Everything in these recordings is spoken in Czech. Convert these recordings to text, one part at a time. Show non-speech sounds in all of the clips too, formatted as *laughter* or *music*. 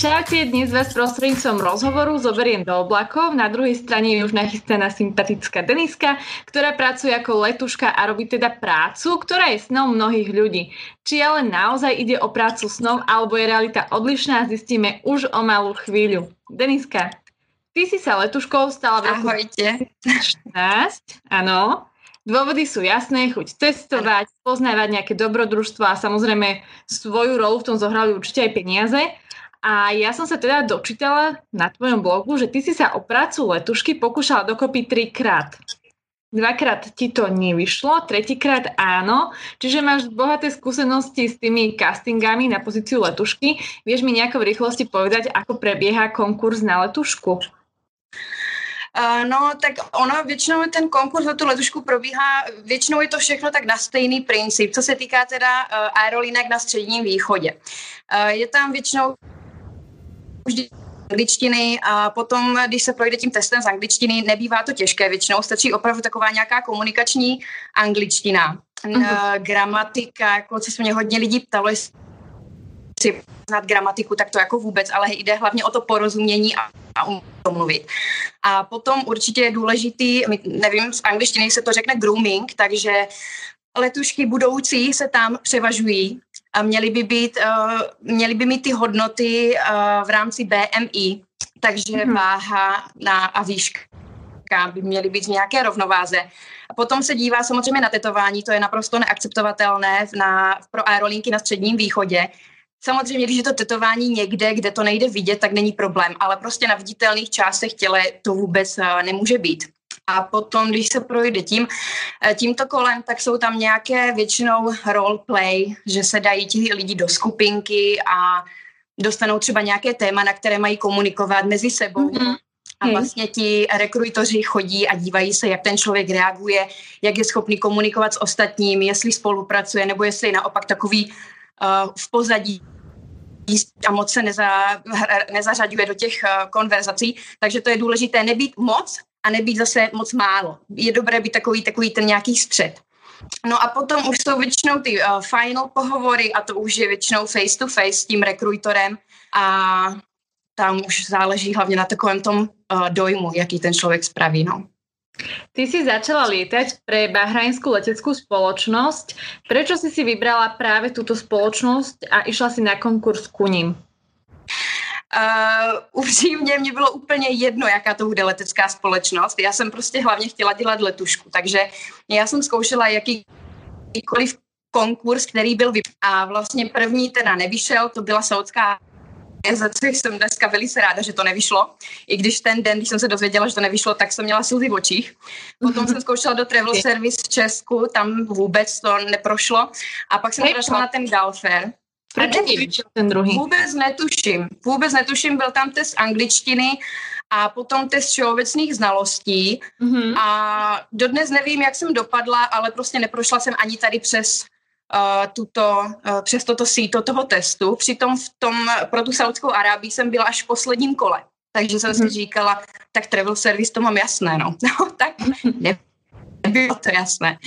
Čaute, dnes vás prostredníctvom rozhovoru zoberiem do oblakov. Na druhej strane je už nachystaná sympatická Deniska, ktorá pracuje ako letuška a robí teda prácu, ktorá je snom mnohých ľudí. Či ale naozaj ide o prácu snov, alebo je realita odlišná, zistíme už o malú chvíľu. Deniska, ty si sa letuškou stala v roku Ahojte. 2014, áno. Dôvody sú jasné, chuť testovať, poznávať nejaké dobrodružstvo a samozrejme svoju rolu v tom zohrali určite aj peniaze. A ja som sa teda dočítala na tvojom blogu, že ty si sa o prácu letušky pokúšala dokopy trikrát. Dvakrát ti to nevyšlo, tretíkrát áno, čiže máš bohaté skúsenosti s tými castingami na pozíciu letušky. Vieš mi nejako v rýchlosti povedať, ako prebieha konkurs na letušku? Uh, no, tak ono většinou ten konkurs na tu letušku probíhá, většinou je to všechno tak na stejný princip, co se týká teda uh, aerolínek na středním východě. Uh, je tam většinou vždy angličtiny a potom, když se projde tím testem z angličtiny, nebývá to těžké, většinou stačí opravdu taková nějaká komunikační angličtina. Uh-huh. Uh, gramatika, jako co se mě hodně lidí ptalo, jestli si znát gramatiku, tak to jako vůbec, ale jde hlavně o to porozumění a, a um to mluvit. A potom určitě je důležitý, nevím, z angličtiny se to řekne grooming, takže letušky budoucí se tam převažují a měly by, být, uh, měly by mít ty hodnoty uh, v rámci BMI, takže mm-hmm. váha na, a výška by měly být v nějaké rovnováze. A potom se dívá samozřejmě na tetování, to je naprosto neakceptovatelné na, pro aerolinky na středním východě. Samozřejmě, když je to tetování někde, kde to nejde vidět, tak není problém, ale prostě na viditelných částech těle to vůbec uh, nemůže být. A potom, když se projde tím, eh, tímto kolem, tak jsou tam nějaké většinou roleplay, že se dají ti lidi do skupinky a dostanou třeba nějaké téma, na které mají komunikovat mezi sebou. Mm-hmm. A vlastně ti rekruitoři chodí a dívají se, jak ten člověk reaguje, jak je schopný komunikovat s ostatními, jestli spolupracuje, nebo jestli je naopak takový uh, v pozadí a moc se neza, nezařaduje do těch uh, konverzací. Takže to je důležité nebýt moc, a nebýt zase moc málo. Je dobré být takový, takový ten nějaký střed. No a potom už jsou většinou ty uh, final pohovory a to už je většinou face to face s tím rekrutorem a tam už záleží hlavně na takovém tom uh, dojmu, jaký ten člověk spraví. No. Ty si začala lietať pre bahrajnskú leteckú spoločnosť. Prečo si si vybrala práve túto spoločnosť a išla si na konkurs ku ním? Uh, upřímně mě bylo úplně jedno, jaká to bude letecká společnost. Já jsem prostě hlavně chtěla dělat letušku, takže já jsem zkoušela jakýkoliv konkurs, který byl vyp... A vlastně první teda nevyšel, to byla saudská za co jsem dneska velice ráda, že to nevyšlo. I když ten den, když jsem se dozvěděla, že to nevyšlo, tak jsem měla slzy v očích. Potom jsem zkoušela do Travel Service v Česku, tam vůbec to neprošlo. A pak jsem šla na ten Galfair, proč nevíš ten druhý? Vůbec netuším. Vůbec netuším, byl tam test angličtiny a potom test všeobecných znalostí mm-hmm. a dodnes nevím, jak jsem dopadla, ale prostě neprošla jsem ani tady přes uh, tuto, uh, přes toto síto toho testu. Přitom v tom, pro tu Saudskou Arábii jsem byla až v posledním kole. Takže jsem mm-hmm. si mhm. říkala, tak travel service to mám jasné, no. no *laughs* tak ne, bylo *laughs* to jasné.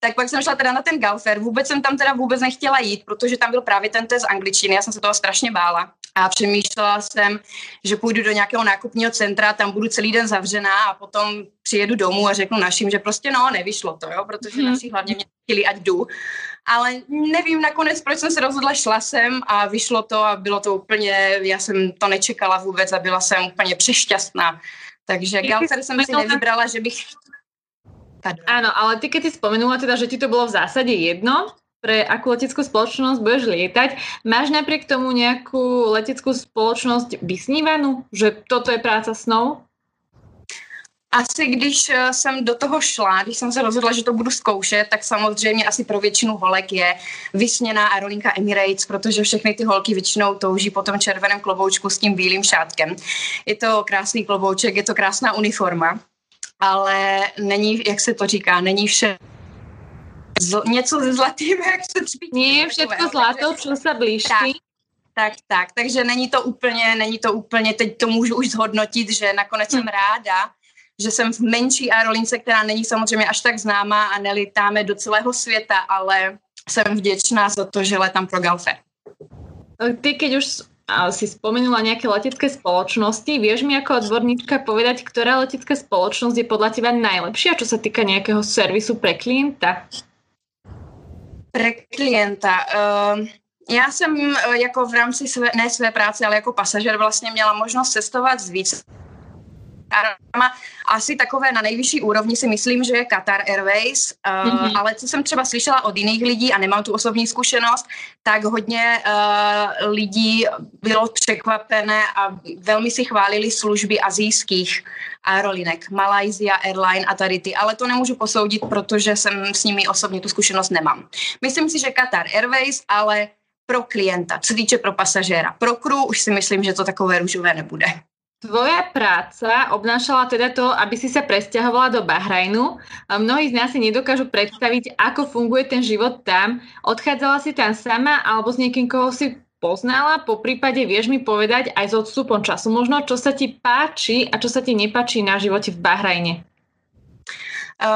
Tak pak jsem šla teda na ten Galfer. Vůbec jsem tam teda vůbec nechtěla jít, protože tam byl právě ten test angličtiny. Já jsem se toho strašně bála. A přemýšlela jsem, že půjdu do nějakého nákupního centra, tam budu celý den zavřená a potom přijedu domů a řeknu našim, že prostě no, nevyšlo to, jo, protože hmm. naši hlavně mě chtěli, ať jdu. Ale nevím nakonec, proč jsem se rozhodla, šla jsem a vyšlo to a bylo to úplně, já jsem to nečekala vůbec a byla jsem úplně přešťastná. Takže Galfer jsem si nevybrala, že bych Pardon. Áno, ale ty keď si spomenula teda, že ti to bolo v zásade jedno, pre akú leteckú spoločnosť budeš lietať. Máš napriek tomu nejakú leteckú spoločnosť vysnívanú? Že toto je práca snov? Asi když eh, jsem do toho šla, když jsem se rozhodla, že to budu zkoušet, tak samozřejmě asi pro většinu holek je vysněná aerolinka Emirates, protože všechny ty holky většinou touží po tom červeném kloboučku s tím bílým šátkem. Je to krásný klobouček, je to krásná uniforma ale není, jak se to říká, není vše zl, něco ze zlatým, *laughs* jak se třpí. Nie všechno zlato, co se blíží. Tak, tak, tak, takže není to úplně, není to úplně, teď to můžu už zhodnotit, že nakonec hmm. jsem ráda, že jsem v menší aerolince, která není samozřejmě až tak známá a nelitáme do celého světa, ale jsem vděčná za to, že letám pro Galfe. Ty, keď už si spomenula nejaké letecké spoločnosti. Vieš mi ako odborníčka povedať, ktorá letecká spoločnosť je podľa teba najlepšia, čo sa týka nejakého servisu pre klienta? Pre klienta. Uh, já jsem jako v rámci své, ne své práce, ale jako pasažer vlastně měla možnost cestovat z více asi takové na nejvyšší úrovni si myslím, že je Qatar Airways, uh, mm-hmm. ale co jsem třeba slyšela od jiných lidí a nemám tu osobní zkušenost, tak hodně uh, lidí bylo překvapené a velmi si chválili služby azijských aerolinek, Malaysia Airline a tady ty, ale to nemůžu posoudit, protože jsem s nimi osobně tu zkušenost nemám. Myslím si, že Qatar Airways, ale pro klienta, co týče pro pasažéra. Pro crew už si myslím, že to takové růžové nebude. Tvoja práca obnášala teda to, aby si sa presťahovala do Bahrajnu. Mnohí z nás si nedokážu predstaviť, ako funguje ten život tam. Odchádzala si tam sama alebo s niekým, koho si poznala? Po prípade vieš mi povedať aj s odstupom času možno, čo sa ti páči a čo sa ti nepáči na živote v Bahrajne?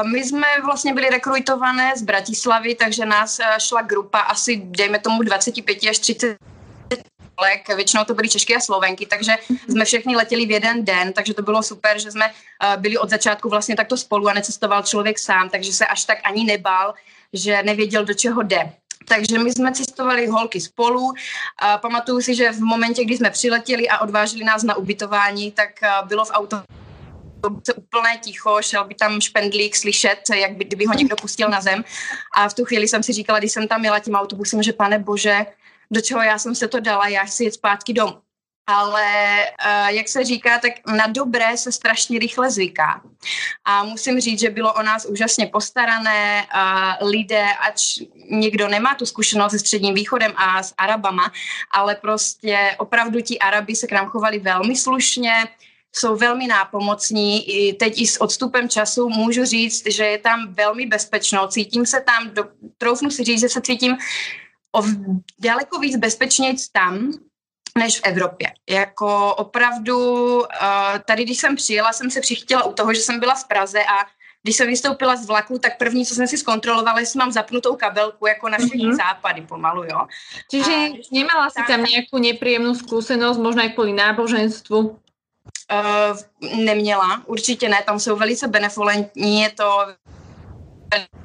My jsme vlastně byli rekrutované z Bratislavy, takže nás šla grupa asi, dejme tomu, 25 až 30 spolek, většinou to byly Češky a Slovenky, takže jsme všechny letěli v jeden den, takže to bylo super, že jsme eh, byli od začátku vlastně takto spolu a necestoval člověk sám, takže se až tak ani nebál, že nevěděl, do čeho jde. Takže my jsme cestovali holky spolu. A pamatuju si, že v momentě, kdy jsme přiletěli a odváželi nás na ubytování, tak eh, bylo v auto úplné ticho, šel by tam špendlík slyšet, jak by, kdyby ho někdo pustil na zem. A v tu chvíli jsem si říkala, když jsem tam jela tím autobusem, že pane bože, do čeho já jsem se to dala, já chci jet zpátky domů. Ale uh, jak se říká, tak na dobré se strašně rychle zvyká. A musím říct, že bylo o nás úžasně postarané. Uh, lidé, ač někdo nemá tu zkušenost se středním východem a s Arabama, ale prostě opravdu ti Arabi se k nám chovali velmi slušně, jsou velmi nápomocní. I teď i s odstupem času můžu říct, že je tam velmi bezpečno. Cítím se tam, do, troufnu si říct, že se cítím o daleko víc bezpečnějc tam, než v Evropě. Jako opravdu, uh, tady když jsem přijela, jsem se přichytila u toho, že jsem byla v Praze a když jsem vystoupila z vlaku, tak první, co jsem si zkontrolovala, jestli mám zapnutou kabelku, jako na všechny mm-hmm. západy pomalu, jo. Čiže a, nemala si tam nějakou nepříjemnou zkušenost, možná i kvůli náboženstvu? Uh, neměla, určitě ne, tam jsou velice benevolentní, je to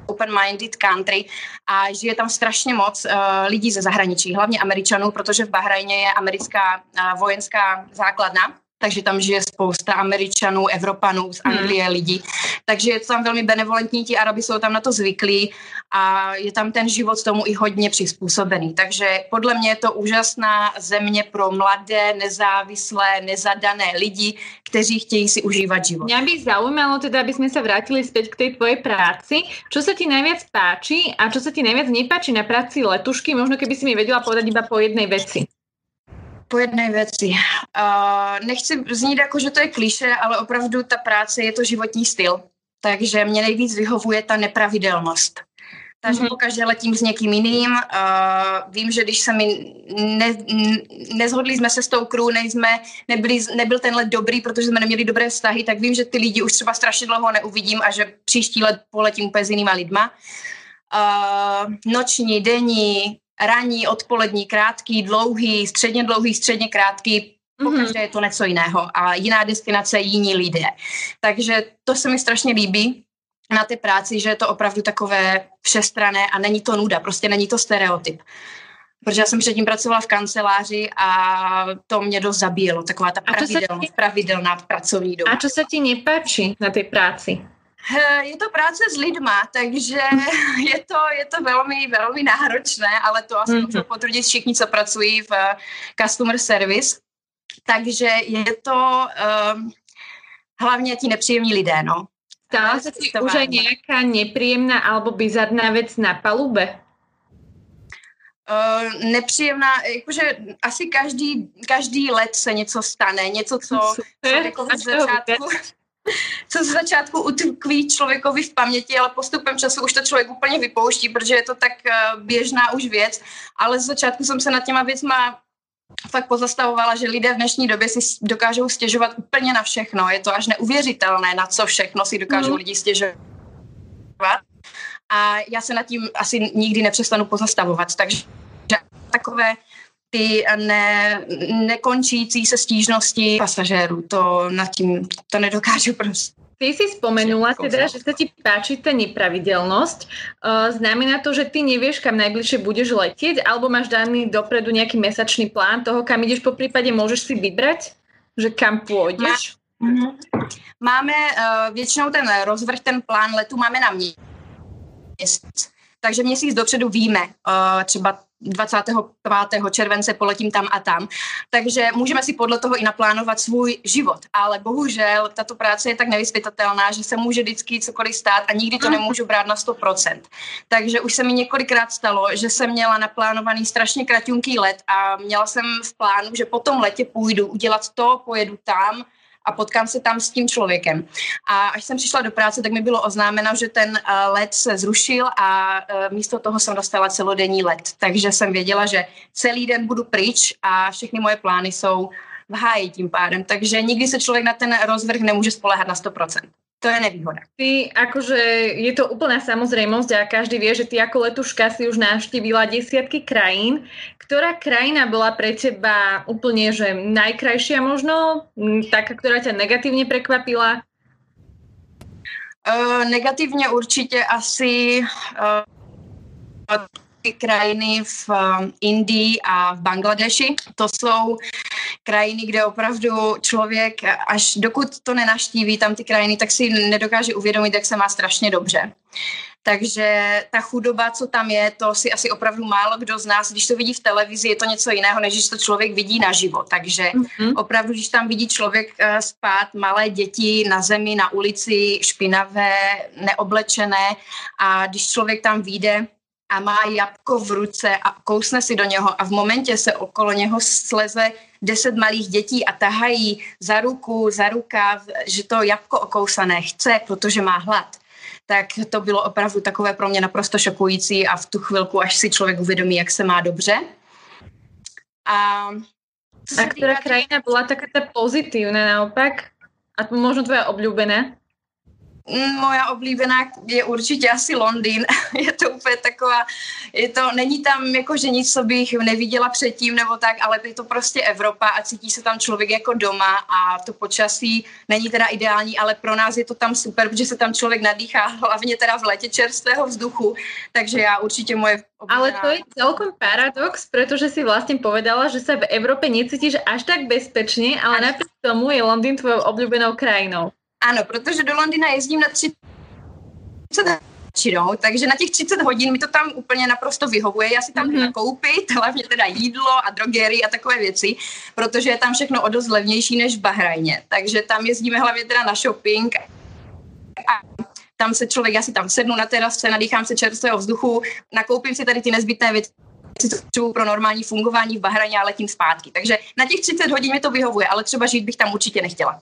open-minded country a žije tam strašně moc uh, lidí ze zahraničí, hlavně Američanů, protože v Bahrajně je americká uh, vojenská základna takže tam žije spousta Američanů, Evropanů z hmm. Anglie hmm. lidí. Takže je to tam velmi benevolentní, ti Arabi jsou tam na to zvyklí a je tam ten život tomu i hodně přizpůsobený. Takže podle mě je to úžasná země pro mladé, nezávislé, nezadané lidi, kteří chtějí si užívat život. Mě by zaujímalo teda, aby jsme se vrátili zpět k té tvojej práci. Co se ti nejvíc páči a co se ti nejvíc nepáči na práci letušky? Možno keby si mi vedela povedať iba po jednej veci po jedné věci. Uh, nechci znít jako, že to je kliše, ale opravdu ta práce je to životní styl. Takže mě nejvíc vyhovuje ta nepravidelnost. Takže mm-hmm. pokaždé letím s někým jiným. Uh, vím, že když se mi ne, nezhodli jsme se s tou crew, nejsme, nebyli, nebyl ten let dobrý, protože jsme neměli dobré vztahy, tak vím, že ty lidi už třeba strašně dlouho neuvidím a že příští let poletím úplně s jinýma lidma. Uh, noční, denní, ranní, odpolední, krátký, dlouhý, středně dlouhý, středně krátký, pokaždé je to něco jiného a jiná destinace, jiní lidé. Takže to se mi strašně líbí na té práci, že je to opravdu takové všestrané a není to nuda, prostě není to stereotyp. Protože já jsem předtím pracovala v kanceláři a to mě dost zabíjelo, taková ta pravidelnost, pravidelná pracovní doba. A co se ti nepáčí na té práci? Je to práce s lidma, takže *laughs* je to, je to velmi, velmi náročné, ale to asi mm-hmm. můžou potvrdit všichni, co pracují v eh, customer service. Takže je to um, hlavně ti nepříjemní lidé, no. Stala se ti už aj nějaká nepříjemná alebo bizarná věc na palube? Uh, nepříjemná, jakože asi každý, každý let se něco stane, něco, co, co jako v začátku, co z začátku utkví člověkovi v paměti, ale postupem času už to člověk úplně vypouští, protože je to tak eh, běžná už věc, ale z začátku jsem se nad těma věcma fakt pozastavovala, že lidé v dnešní době si dokážou stěžovat úplně na všechno. Je to až neuvěřitelné, na co všechno si dokážou mm. lidi stěžovat. A já se nad tím asi nikdy nepřestanu pozastavovat. Takže takové ty ne, nekončící se stížnosti pasažérů. To nad tím to nedokážu prostě. Ty si spomenula teda, že sa ti páči tá nepravidelnosť. Uh, znamená to, že ty nevieš, kam najbližšie budeš letieť, alebo máš daný dopredu nejaký mesačný plán toho, kam ideš po prípade, môžeš si vybrať, že kam pôjdeš? Mhm. Máme uh, většinou ten rozvrh, ten plán letu máme na měsíc. Takže měsíc dopředu víme, uh, třeba 25. července poletím tam a tam. Takže můžeme si podle toho i naplánovat svůj život. Ale bohužel tato práce je tak nevyspytatelná, že se může vždycky cokoliv stát a nikdy to nemůžu brát na 100%. Takže už se mi několikrát stalo, že jsem měla naplánovaný strašně kratunký let a měla jsem v plánu, že po tom letě půjdu udělat to, pojedu tam, a potkám se tam s tím člověkem. A až jsem přišla do práce, tak mi bylo oznámeno, že ten uh, let se zrušil a uh, místo toho jsem dostala celodenní let. Takže jsem věděla, že celý den budu pryč a všechny moje plány jsou v háji tím pádem. Takže nikdy se člověk na ten rozvrh nemůže spolehat na 100% to je nevýhoda. Ty, akože je to úplná samozrejmosť a každý vie, že ty ako letuška si už navštívila desiatky krajín. Ktorá krajina bola pre teba úplne, že najkrajšia možno? Taká, ktorá ťa negatívne prekvapila? Uh, negativně určitě asi uh, krajiny v um, Indii a v Bangladeši. To jsou krajiny, kde opravdu člověk, až dokud to nenaštíví tam ty krajiny, tak si nedokáže uvědomit, jak se má strašně dobře. Takže ta chudoba, co tam je, to si asi opravdu málo kdo z nás, když to vidí v televizi, je to něco jiného, než když to člověk vidí naživo. Takže mm-hmm. opravdu, když tam vidí člověk uh, spát malé děti na zemi, na ulici, špinavé, neoblečené a když člověk tam vyjde, a má jabko v ruce a kousne si do něho a v momentě se okolo něho sleze deset malých dětí a tahají za ruku, za rukáv, že to jabko okousané chce, protože má hlad tak to bylo opravdu takové pro mě naprosto šokující a v tu chvilku, až si člověk uvědomí, jak se má dobře. A, a která krajina byla taká pozitívna naopak? A možno tvoje obľúbená? Moja oblíbená je určitě asi Londýn. *laughs* je to úplně taková, je to, není tam jako, že nic, co bych neviděla předtím nebo tak, ale je to prostě Evropa a cítí se tam člověk jako doma a to počasí není teda ideální, ale pro nás je to tam super, protože se tam člověk nadýchá *laughs* hlavně teda v létě čerstvého vzduchu, takže já určitě moje oblíbená... Ale to je celkom paradox, protože si vlastně povedala, že se v Evropě necítíš až tak bezpečně, ale napriek tomu je Londýn tvojou oblíbenou krajinou. Ano, protože do Londýna jezdím na 30 většinou, takže na těch 30 hodin mi to tam úplně naprosto vyhovuje. Já si tam mm-hmm. nakoupit, *laughs* hlavně teda jídlo a drogery a takové věci, protože je tam všechno o dost levnější než v Bahrajně. Takže tam jezdíme hlavně teda na shopping a tam se člověk, já si tam sednu na terasce, nadýchám se čerstvého vzduchu, nakoupím si tady ty nezbytné věci, pro normální fungování v Bahrajně a letím zpátky. Takže na těch 30 hodin mi to vyhovuje, ale třeba žít bych tam určitě nechtěla.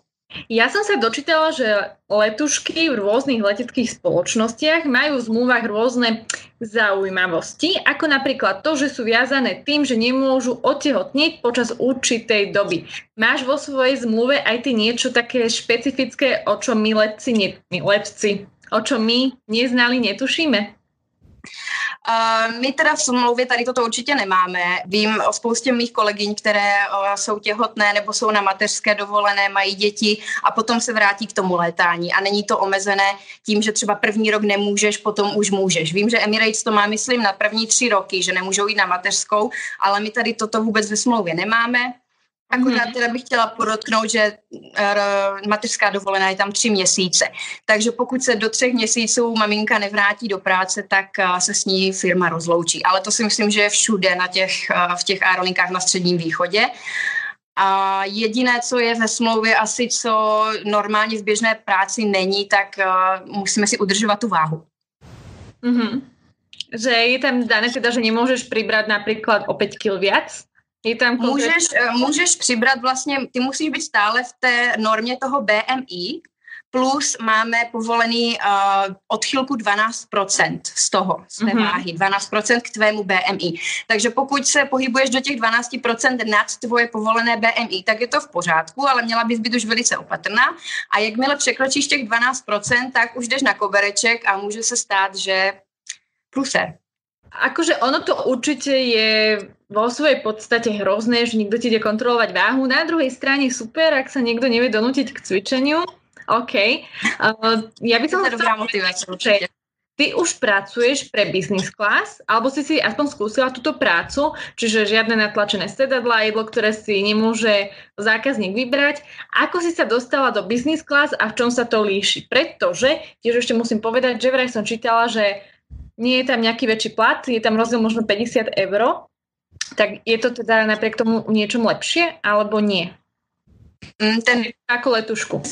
Ja som sa dočítala, že letušky v rôznych leteckých spoločnostiach majú v zmluvách rôzne zaujímavosti, ako napríklad to, že sú viazané tým, že nemôžu otehotnieť počas určitej doby. Máš vo svojej zmluve aj ty niečo také špecifické, o čom my letci, ne, my letci, o čom my neznali, netušíme? Uh, my teda v smlouvě tady toto určitě nemáme. Vím o spoustě mých kolegyň, které uh, jsou těhotné nebo jsou na mateřské dovolené, mají děti a potom se vrátí k tomu létání. A není to omezené tím, že třeba první rok nemůžeš, potom už můžeš. Vím, že Emirates to má, myslím, na první tři roky, že nemůžou jít na mateřskou, ale my tady toto vůbec ve smlouvě nemáme. Akorát mhm. teda bych chtěla podotknout, že uh, mateřská dovolená je tam tři měsíce. Takže pokud se do třech měsíců maminka nevrátí do práce, tak uh, se s ní firma rozloučí. Ale to si myslím, že je všude na těch, uh, v těch aerolinkách na středním východě. A jediné, co je ve smlouvě asi, co normálně v běžné práci není, tak musíme si udržovat tu váhu. Mm-hmm. Že je tam dané teda, že nemůžeš přibrat například o 5 kg viac? Je tam můžeš, eh, můžeš přibrat vlastně, ty musíš být stále v té normě toho BMI, plus máme povolený uh, odchylku 12% z toho, z té mm-hmm. váhy, 12% k tvému BMI. Takže pokud se pohybuješ do těch 12% nad tvoje povolené BMI, tak je to v pořádku, ale měla bys být už velice opatrná. A jakmile překročíš těch 12%, tak už jdeš na kobereček a může se stát, že pluser akože ono to určite je vo svojej podstate hrozné, že niekto ti ide kontrolovať váhu. Na druhej strane super, ak sa niekto nevie donútiť k cvičeniu. OK. Uh, ja by som... To je dobrá motivácia určite ty už pracuješ pre business class, alebo si si aspoň skúsila túto prácu, čiže žiadne natlačené sedadla, jedlo, ktoré si nemôže zákazník vybrať. Ako si sa dostala do business class a v čom sa to líši? Pretože, tiež ešte musím povedať, že vraj som čítala, že nie je tam nejaký väčší plat, je tam rozdiel možno 50 eur, tak je to teda napriek tomu niečom lepšie, alebo nie? Mm, ten... Ako letušku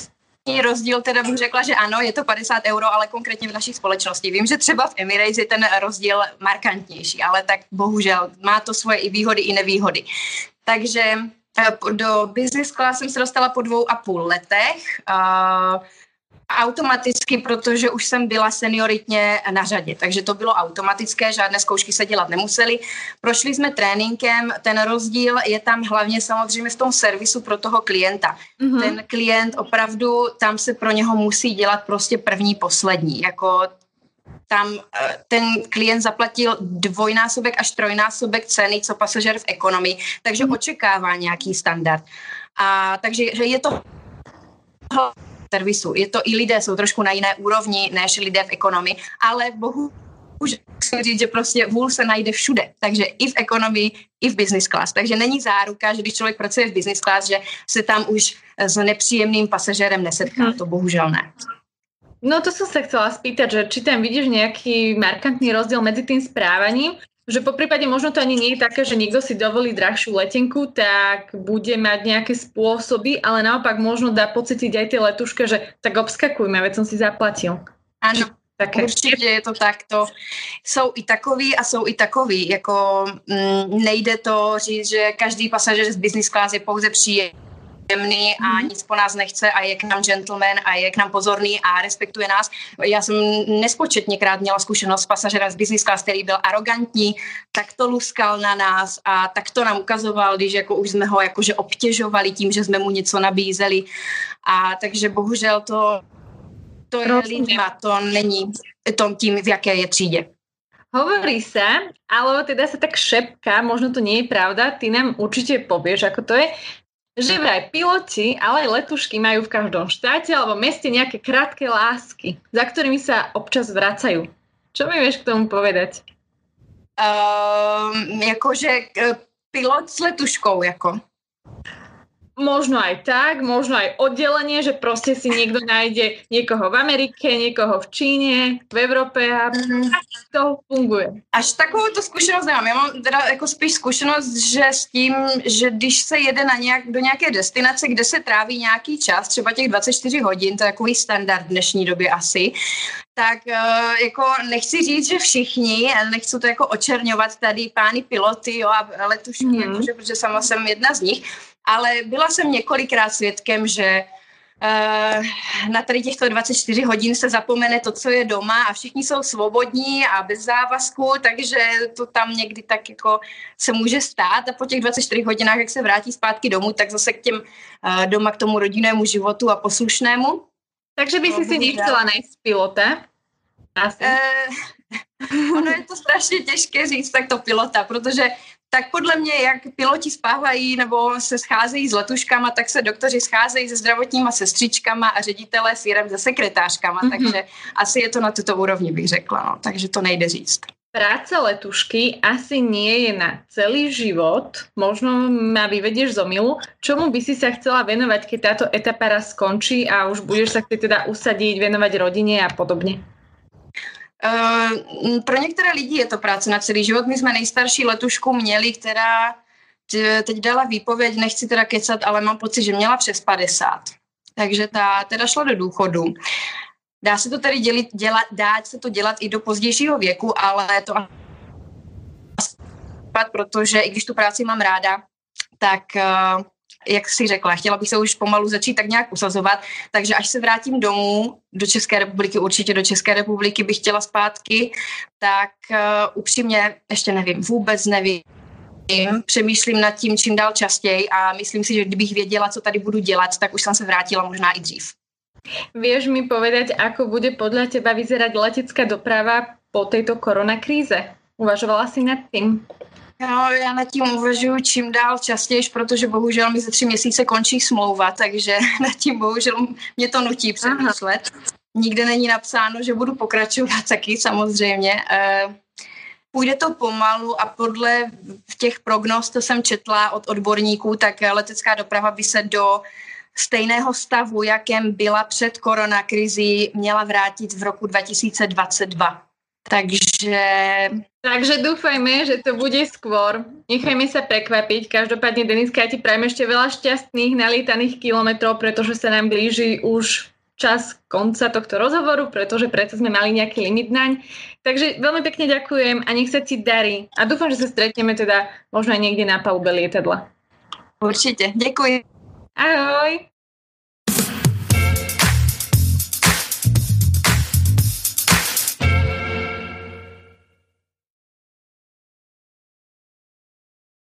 rozdíl teda bych řekla, že ano, je to 50 euro, ale konkrétně v naší společnosti. Vím, že třeba v Emirates je ten rozdíl markantnější, ale tak bohužel má to svoje i výhody, i nevýhody. Takže eh, do business class jsem se dostala po dvou a půl letech. Uh, automaticky, protože už jsem byla senioritně na řadě, takže to bylo automatické, žádné zkoušky se dělat nemuseli. Prošli jsme tréninkem, ten rozdíl je tam hlavně samozřejmě v tom servisu pro toho klienta. Mm-hmm. Ten klient opravdu, tam se pro něho musí dělat prostě první, poslední, jako tam eh, ten klient zaplatil dvojnásobek až trojnásobek ceny, co pasažer v ekonomii, takže mm-hmm. očekává nějaký standard. A takže že je to servisu. Je to i lidé jsou trošku na jiné úrovni než lidé v ekonomii, ale bohu musím říct, že prostě vůl se najde všude. Takže i v ekonomii, i v business class. Takže není záruka, že když člověk pracuje v business class, že se tam už s nepříjemným pasažérem nesetká. Hmm. To bohužel ne. No to som sa chcela spýtať, že či tam vidíš nejaký markantný rozdiel medzi tým správaním že po prípade možno to ani nie je také, že niekto si dovolí drahšiu letenku, tak bude mať nejaké spôsoby, ale naopak možno dá pocítiť aj tie letuške, že tak obskakujme, veď som si zaplatil. Ano, také. určitě je to takto. Jsou i takový a jsou i takový. Jako mm, nejde to říct, že každý pasažer z business class je pouze příjemný jemný a mm. nic po nás nechce a je k nám gentleman a je k nám pozorný a respektuje nás. Já jsem nespočetněkrát měla zkušenost pasažera z business class, který byl arrogantní, tak to luskal na nás a tak to nám ukazoval, když jako už jsme ho jakože obtěžovali tím, že jsme mu něco nabízeli. A takže bohužel to, to je lidma, to není tom tím, v jaké je třídě. Hovorí sa, alebo teda sa tak šepka, možno to nie je pravda, ty nám určite povieš, ako to je, že vraj piloti, ale aj letušky majú v každom štáte alebo meste nejaké krátke lásky, za ktorými sa občas vracajú. Čo mi vieš k tomu povedať? Um, jakože pilot s letuškou, jako. Možno aj tak, možno aj oddelenie, že proste si niekto nájde niekoho v Amerike, niekoho v Číne, v Evropě a mm. to funguje. Až takovou to zkušenost nemám. Já mám teda jako spíš zkušenost, že s tím, že když se jede na nějak, do nějaké destinace, kde se tráví nějaký čas, třeba těch 24 hodin, to je takový standard v dnešní době asi, tak uh, jako nechci říct, že všichni, nechci to jako očerňovat tady pány piloty jo, a letušky, mm. jakože, protože sama jsem jedna z nich, ale byla jsem několikrát svědkem, že uh, na tady těchto 24 hodin se zapomene to, co je doma a všichni jsou svobodní a bez závazku, takže to tam někdy tak jako se může stát a po těch 24 hodinách, jak se vrátí zpátky domů, tak zase k těm uh, doma, k tomu rodinnému životu a poslušnému. Takže by si si nechcela najít pilota? Asi. Uh, *laughs* ono je to strašně těžké říct takto pilota, protože tak podle mě, jak piloti spávají nebo se scházejí s letuškama, tak se doktoři scházejí se zdravotníma sestřičkama a ředitelé s se sekretářkama, mm-hmm. takže asi je to na tuto úrovni, bych řekla, no, takže to nejde říct. Práca letušky asi nie je na celý život. Možno ma vyvedieš z omilu. Čomu by si sa chcela venovať, keď táto etapa raz skončí a už budeš sa chcieť teda usadiť, venovať rodine a podobne? Uh, pro některé lidi je to práce na celý život. My jsme nejstarší letušku měli, která teď dala výpověď, nechci teda kecat, ale mám pocit, že měla přes 50. Takže ta teda šla do důchodu. Dá se to tedy dělit, dělat, dá se to dělat i do pozdějšího věku, ale to protože i když tu práci mám ráda, tak uh, jak si řekla, chtěla bych se už pomalu začít tak nějak usazovat, takže až se vrátím domů do České republiky, určitě do České republiky bych chtěla zpátky, tak uh, upřímně ještě nevím, vůbec nevím. Přemýšlím nad tím čím dál častěji a myslím si, že kdybych věděla, co tady budu dělat, tak už jsem se vrátila možná i dřív. Vieš mi povedať, ako bude podľa teba vyzerať letecká doprava po tejto koronakríze? Uvažovala si nad tým? No, já nad tím uvažuji čím dál častěji, protože bohužel mi ze tři měsíce končí smlouva, takže *laughs* nad tím bohužel mě to nutí přemýšlet. Nikde není napsáno, že budu pokračovat *laughs* taky samozřejmě. Eh, půjde to pomalu a podle těch prognóz, co jsem četla od odborníků, tak letecká doprava by se do stejného stavu, jakém byla před koronakrizí, měla vrátit v roku 2022. Takže... Takže dúfajme, že to bude skôr. Nechajme sa prekvapiť. Každopádne, Deniska, ja ti prajem ešte veľa šťastných nalítaných kilometrov, pretože sa nám blíži už čas konca tohto rozhovoru, pretože preto sme mali nejaký limit naň. Takže veľmi pekne ďakujem a nech sa ti darí. A dúfam, že sa stretneme teda možno aj niekde na palube lietadla. Určite. Ďakujem. Ahoj.